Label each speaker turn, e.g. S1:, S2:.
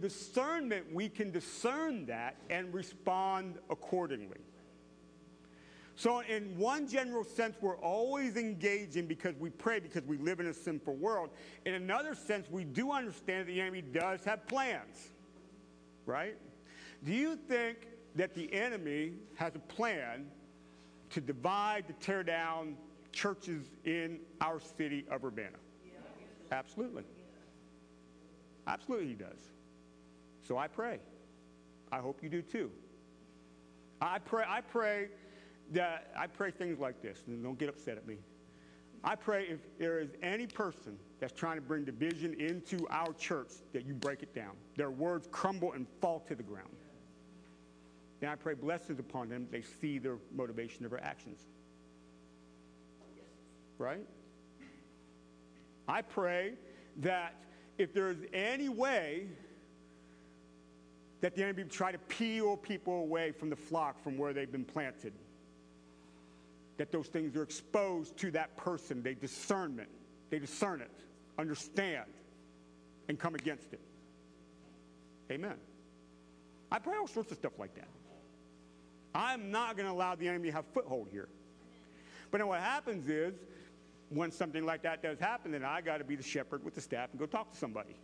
S1: in discernment, we can discern that and respond accordingly. So, in one general sense, we're always engaging because we pray because we live in a sinful world. In another sense, we do understand that the enemy does have plans, right? Do you think that the enemy has a plan to divide, to tear down churches in our city of Urbana? Absolutely. Absolutely, he does. So I pray. I hope you do too. I pray, I pray that I pray things like this, and don't get upset at me. I pray if there is any person that's trying to bring division into our church, that you break it down. Their words crumble and fall to the ground. Then I pray blessings upon them. They see their motivation of their actions. Right? I pray that if there's any way that the enemy try to peel people away from the flock from where they've been planted, that those things are exposed to that person. They discernment. They discern it, understand, and come against it. Amen. I pray all sorts of stuff like that. I'm not going to allow the enemy to have foothold here. But then what happens is, when something like that does happen, then I got to be the shepherd with the staff and go talk to somebody.